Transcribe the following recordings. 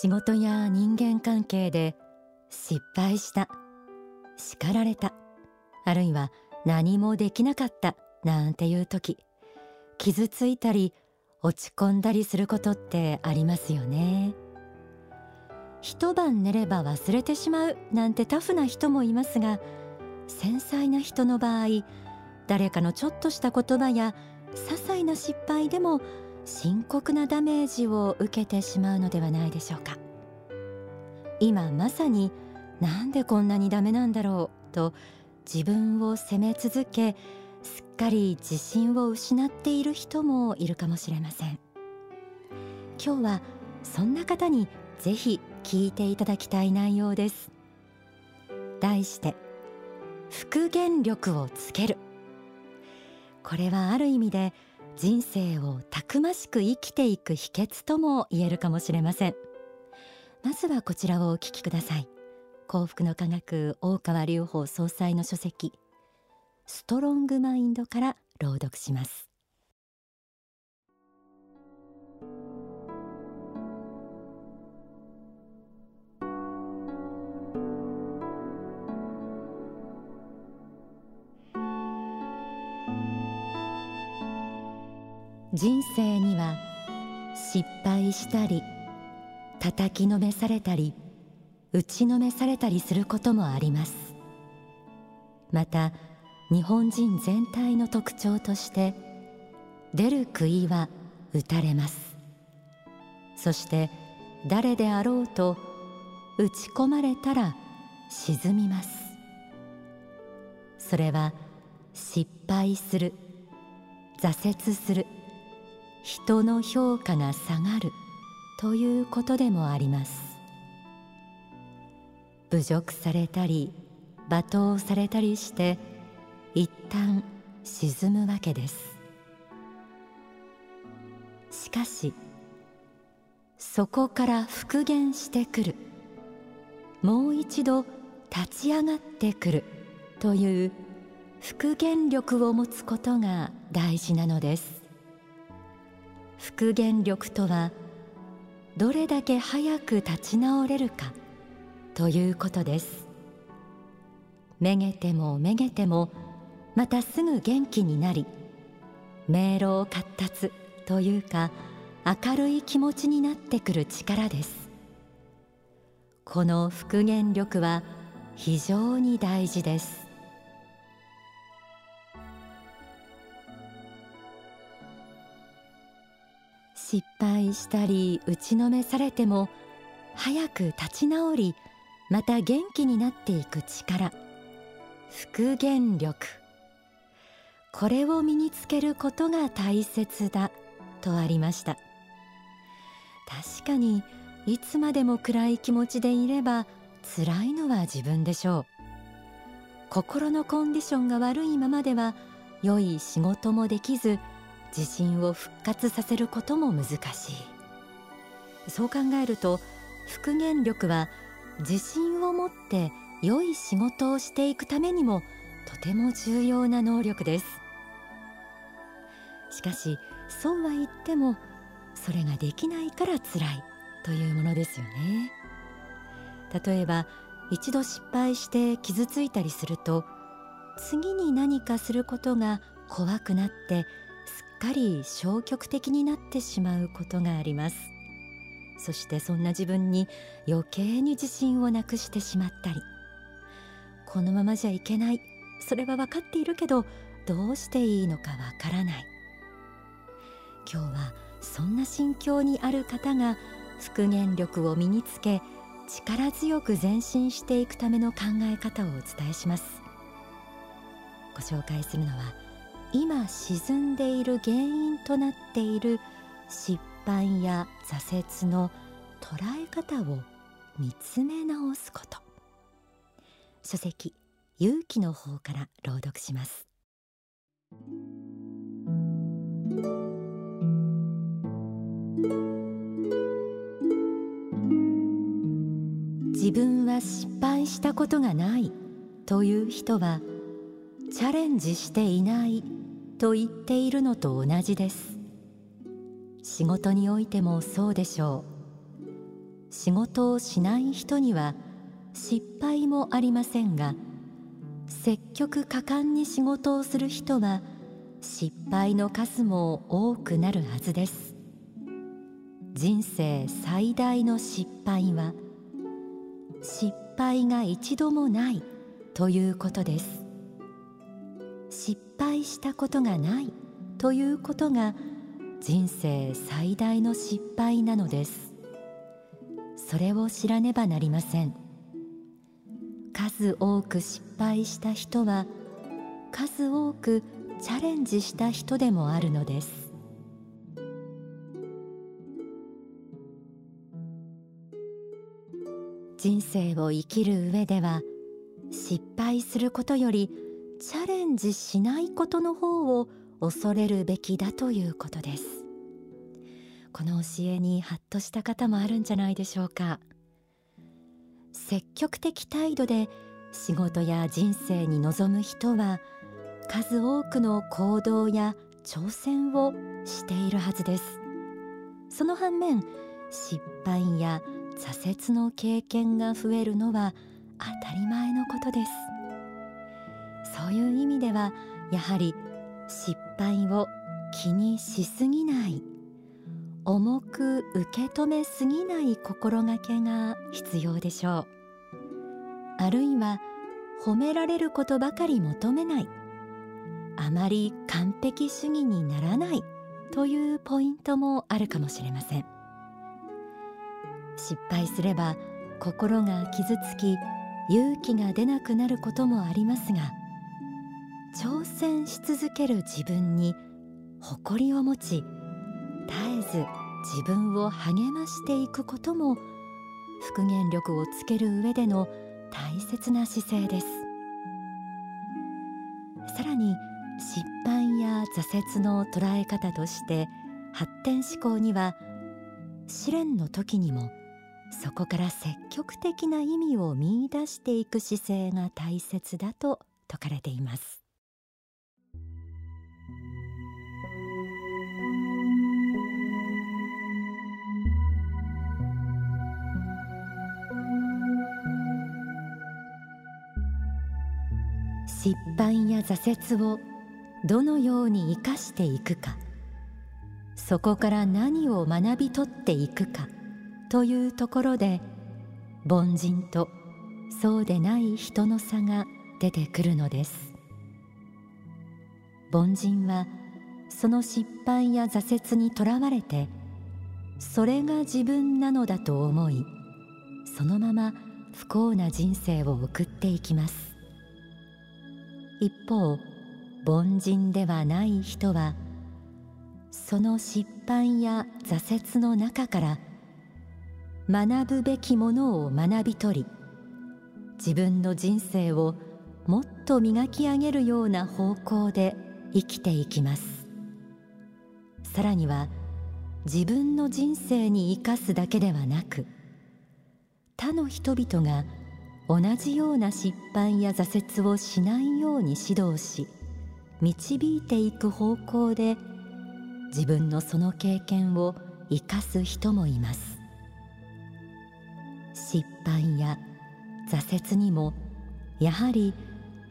仕事や人間関係で失敗した叱られたあるいは何もできなかったなんていう時傷ついたり落ち込んだりすることってありますよね。一晩寝れば忘れてしまうなんてタフな人もいますが繊細な人の場合誰かのちょっとした言葉や些細な失敗でも深刻なダメージを受けてしまうのではないでしょうか。今まさになんでこんなにダメなんだろうと自分を責め続けすっかり自信を失っている人もいるかもしれません。今日はそんな方にぜひ聞いていただきたい内容です。題して復元力をつける。これはある意味で人生をたくましく生きていく秘訣とも言えるかもしれません。まずはこちらをお聞きください。幸福の科学大川隆法総裁の書籍ストロングマインドから朗読します。人生には失敗したり叩きのめされたり打ちのめされたりすることもあります。また日本人全体の特徴として出る杭は打たれます。そして誰であろうと打ち込まれたら沈みます。それは失敗する挫折する人の評価が下がるということでもあります。侮辱されたり罵倒されたりして一旦沈むわけです。しかしそこから復元してくる。もう一度立ち上がってくるという復元力を持つことが大事なのです。復元力とはどれだけ早く立ち直れるかということです。めげてもめげてもまたすぐ元気になり迷路を活達というか明るい気持ちになってくる力です。この復元力は非常に大事です。失敗したり打ちのめされても早く立ち直りまた元気になっていく力復元力。これを身につけることが大切だとありました。確かにいつまでも暗い気持ちでいれば辛いのは自分でしょう。心のコンディションが悪いままでは良い仕事もできず自信を復活させることも難しい。そう考えると復元力は自信を持って良い仕事をしていくためにもとても重要な能力です。しかしそうは言ってもそれができないから辛いというものですよね。例えば一度失敗して傷ついたりすると次に何かすることが怖くなってかり消極的になってしまうことがあります。そしてそんな自分に余計に自信をなくしてしまったり。このままじゃいけない。それは分かっているけどどうしていいのかわからない。今日はそんな心境にある方が復元力を身につけ力強く前進していくための考え方をお伝えします。ご紹介するのは今沈んでいる原因となっている失敗や挫折の捉え方を見つめ直すこと。書籍勇気の方から朗読します。自分は失敗したことがないという人はチャレンジしていないと言っているのと同じです。仕事においてもそうでしょう。仕事をしない人には失敗もありませんが積極果敢に仕事をする人は失敗の数も多くなるはずです。人生最大の失敗は失敗が一度もないということです。失敗したことがないということが人生最大の失敗なのです。それを知らねばなりません。数多く失敗した人は数多くチャレンジした人でもあるのです。人生を生きる上では失敗することよりチャレンジしないことの方を恐れるべきだということです。この教えにハッとした方もあるんじゃないでしょうか。積極的態度で仕事や人生に臨む人は数多くの行動や挑戦をしているはずです。その反面失敗や挫折の経験が増えるのは当たり前のことです。そういう意味ではやはり失敗を気にしすぎない重く受け止めすぎない心がけが必要でしょうあるいは褒められることばかり求めないあまり完璧主義にならないというポイントもあるかもしれません。失敗すれば心が傷つき勇気が出なくなることもありますが挑戦し続ける自分に誇りを持ち絶えず自分を励ましていくことも復元力をつける上での大切な姿勢です。さらに失敗や挫折の捉え方として発展思考には試練の時にもそこから積極的な意味を見出していく姿勢が大切だと説かれています。失敗や挫折をどのように生かしていくか。そこから何を学び取っていくか。というところで凡人とそうでない人の差が出てくるのです。凡人はその失敗や挫折にとらわれてそれが自分なのだと思いそのまま不幸な人生を送っていきます。一方凡人ではない人はその失敗や挫折の中から学ぶべきものを学び取り自分の人生をもっと磨き上げるような方向で生きていきます。さらには自分の人生に生かすだけではなく他の人々が同じような失敗や挫折をしないように指導し導いていく方向で自分のその経験を生かす人もいます。失敗や挫折にもやはり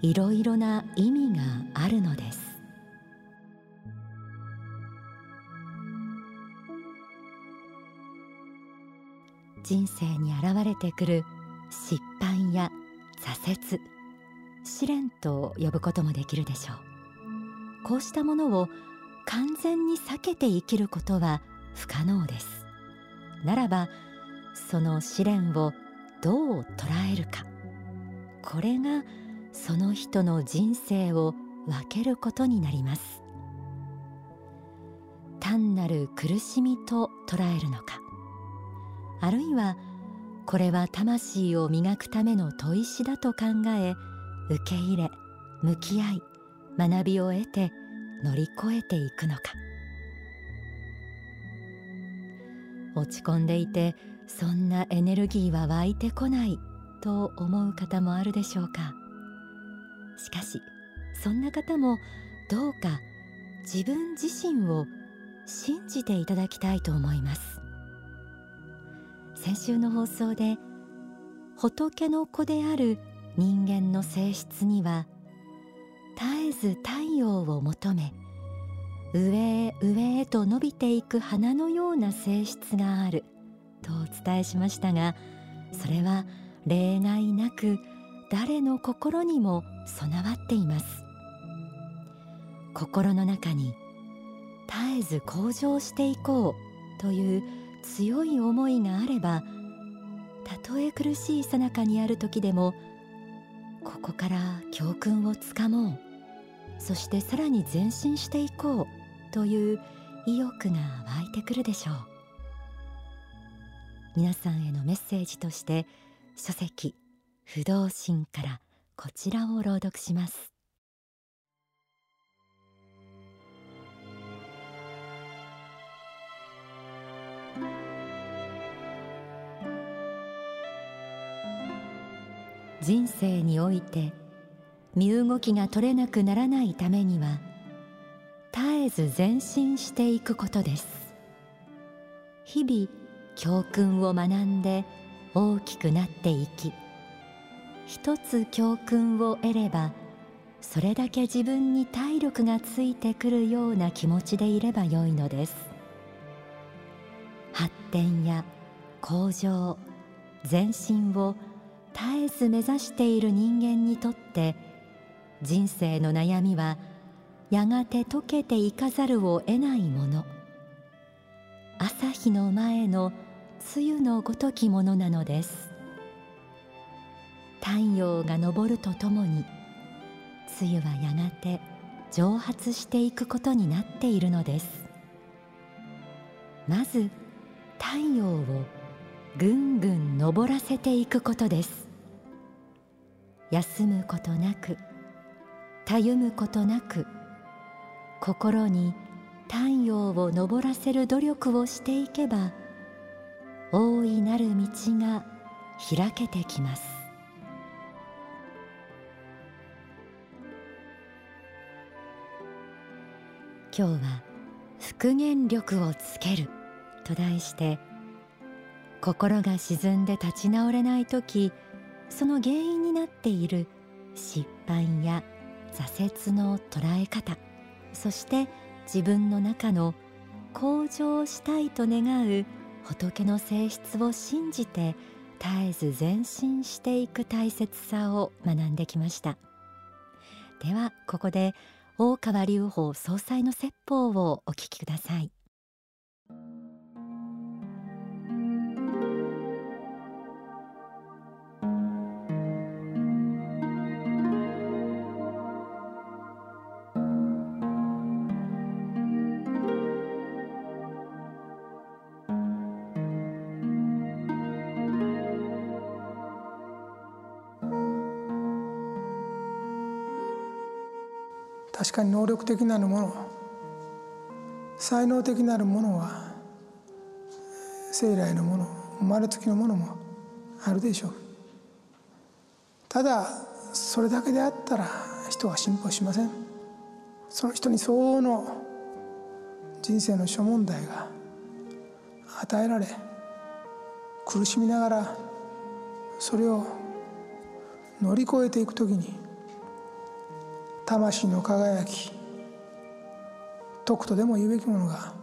いろいろな意味があるのです。人生に現れてくる失敗や挫折試練と呼ぶこともできるでしょう。こうしたものを完全に避けて生きることは不可能です。ならばその試練をどう捉えるか。これがその人の人生を分けることになります。単なる苦しみと捉えるのか。あるいはこれは魂を磨くための砥石だと考え受け入れ向き合い学びを得て乗り越えていくのか。落ち込んでいてそんなエネルギーは湧いてこないと思う方もあるでしょうか。しかしそんな方もどうか自分自身を信じていただきたいと思います。先週の放送で仏の子である人間の性質には絶えず太陽を求め上へ上へと伸びていく花のような性質があるとお伝えしましたがそれは例外なく誰の心にも備わっています。心の中に絶えず向上していこうという強い思いがあればたとえ苦しいさなかにある時でもここから教訓をつかもう。そしてさらに前進していこうという意欲が湧いてくるでしょう。皆さんへのメッセージとして書籍不動心からこちらを朗読します。人生において身動きが取れなくならないためには絶えず前進していくことです。日々教訓を学んで大きくなっていき一つ教訓を得ればそれだけ自分に体力がついてくるような気持ちでいればよいのです。発展や向上前進を絶えず目指している人間にとって人生の悩みはやがて解けていかざるを得ないもの。朝日の前の梅雨のごときものなのです。太陽が昇るとともに梅雨はやがて蒸発していくことになっているのです。まず太陽をぐんぐん昇らせていくことです。休むことなくたゆむことなく心に太陽を昇らせる努力をしていけば大いなる道が開けてきます。今日は復元力をつけると題して心が沈んで立ち直れない時その原因になっている失敗や挫折の捉え方そして自分の中の向上したいと願う仏の性質を信じて絶えず前進していく大切さを学んできました。ではここで大川隆法総裁の説法をお聞きください。確かに能力的なるもの。才能的なるものは生来のもの生まれつきのものもあるでしょう。ただそれだけであったら人は進歩しません。その人に相応の人生の諸問題が与えられ苦しみながらそれを乗り越えていくときに魂の輝き徳とでも言うべきものが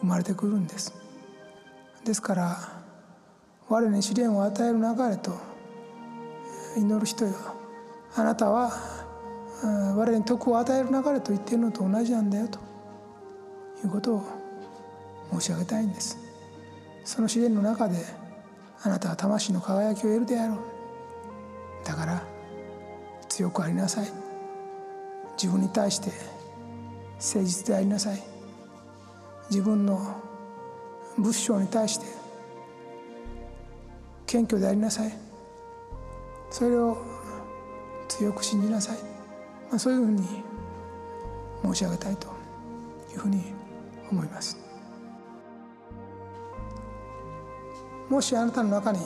生まれてくるんです。ですから我に試練を与える流れと祈る人よ。あなたは我に徳を与える流れと言っているのと同じなんだよということを申し上げたいんです。その試練の中であなたは魂の輝きを得るであろう。だから強くありなさい。自分に対して誠実でありなさい。自分の仏性に対して謙虚でありなさい。それを強く信じなさい、まあ、そういうふうに申し上げたいというふうに思います。もしあなたの中に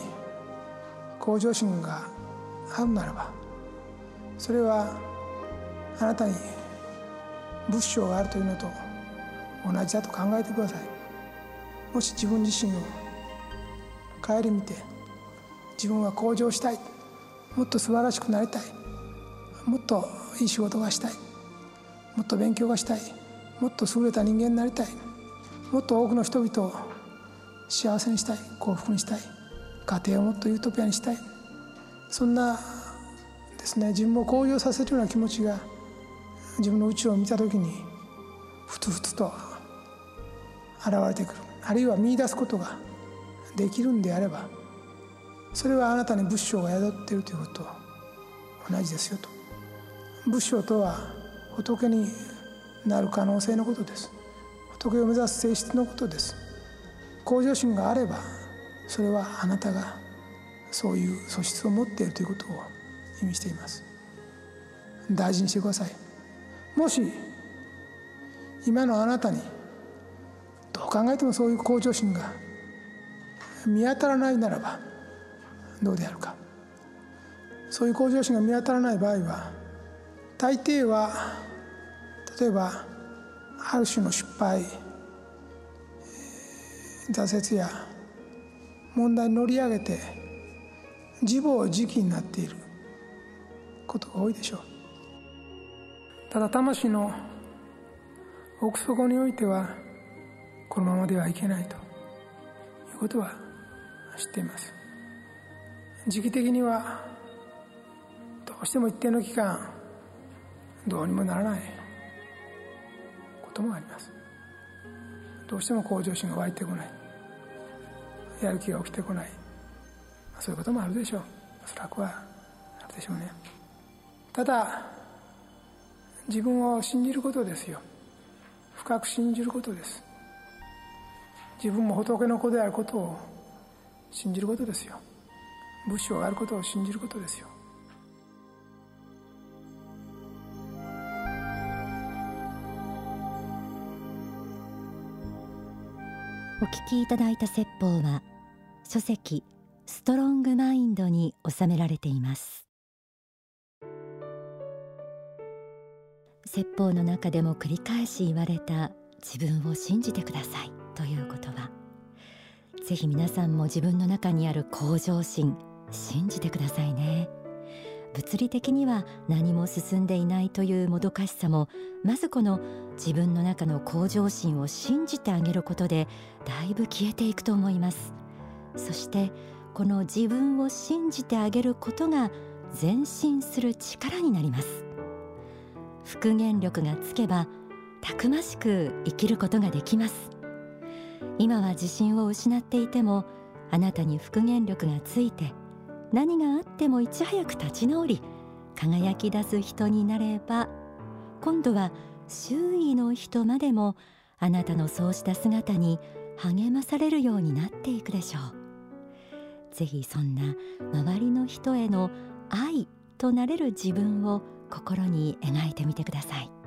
向上心があるならばそれはあなたに仏性があるというのと同じだと考えてください。もし自分自身を顧みて自分は向上したい。もっと素晴らしくなりたい。もっとい。い仕事がしたい。もっと勉強がしたい。もっと優れた人間になりたい。もっと多くの人々を幸せにしたい幸福にしたい家庭をもっとユートピアにしたいそんなですね自分を向上させるような気持ちが自分の宇宙を見た時にふつふつと現れてくる。あるいは見出すことができるんであればそれはあなたに仏性が宿っているということと同じですよと。仏性とは仏になる可能性のことです。仏を目指す性質のことです。向上心があればそれはあなたがそういう素質を持っているということを意味しています。大事にしてください。もし今のあなたにどう考えてもそういう向上心が見当たらないならばどうであるか。そういう向上心が見当たらない場合は大抵は例えばある種の失敗挫折や問題に乗り上げて自暴自棄になっていることが多いでしょう。ただ魂の奥底においてはこのままではいけないと。いうことは知っています。時期的にはどうしても一定の期間どうにもならない。こともあります。どうしても向上心が湧いてこない。やる気が起きてこない。そういうこともあるでしょう。おそらくはあるでしょうね。ただ自分を信じることですよ。深く信じることです。自分も仏の子であることを信じることですよ。仏性があることを信じることですよ。お聞きいただいた説法は書籍ストロングマインドに収められています。説法の中でも繰り返し言われた自分を信じてください。ということはぜひ皆さんも自分の中にある向上心信じてくださいね。物理的には何も進んでいないというもどかしさもまずこの自分の中の向上心を信じてあげることでだいぶ消えていくと思います。そしてこの自分を信じてあげることが前進する力になります。復元力がつけばたくましく生きることができます。今は自信を失っていてもあなたに復元力がついて何があってもいち早く立ち直り輝き出す人になれば今度は周囲の人までもあなたのそうした姿に励まされるようになっていくでしょう。ぜひそんな周りの人への愛となれる自分を心に描いてみてください。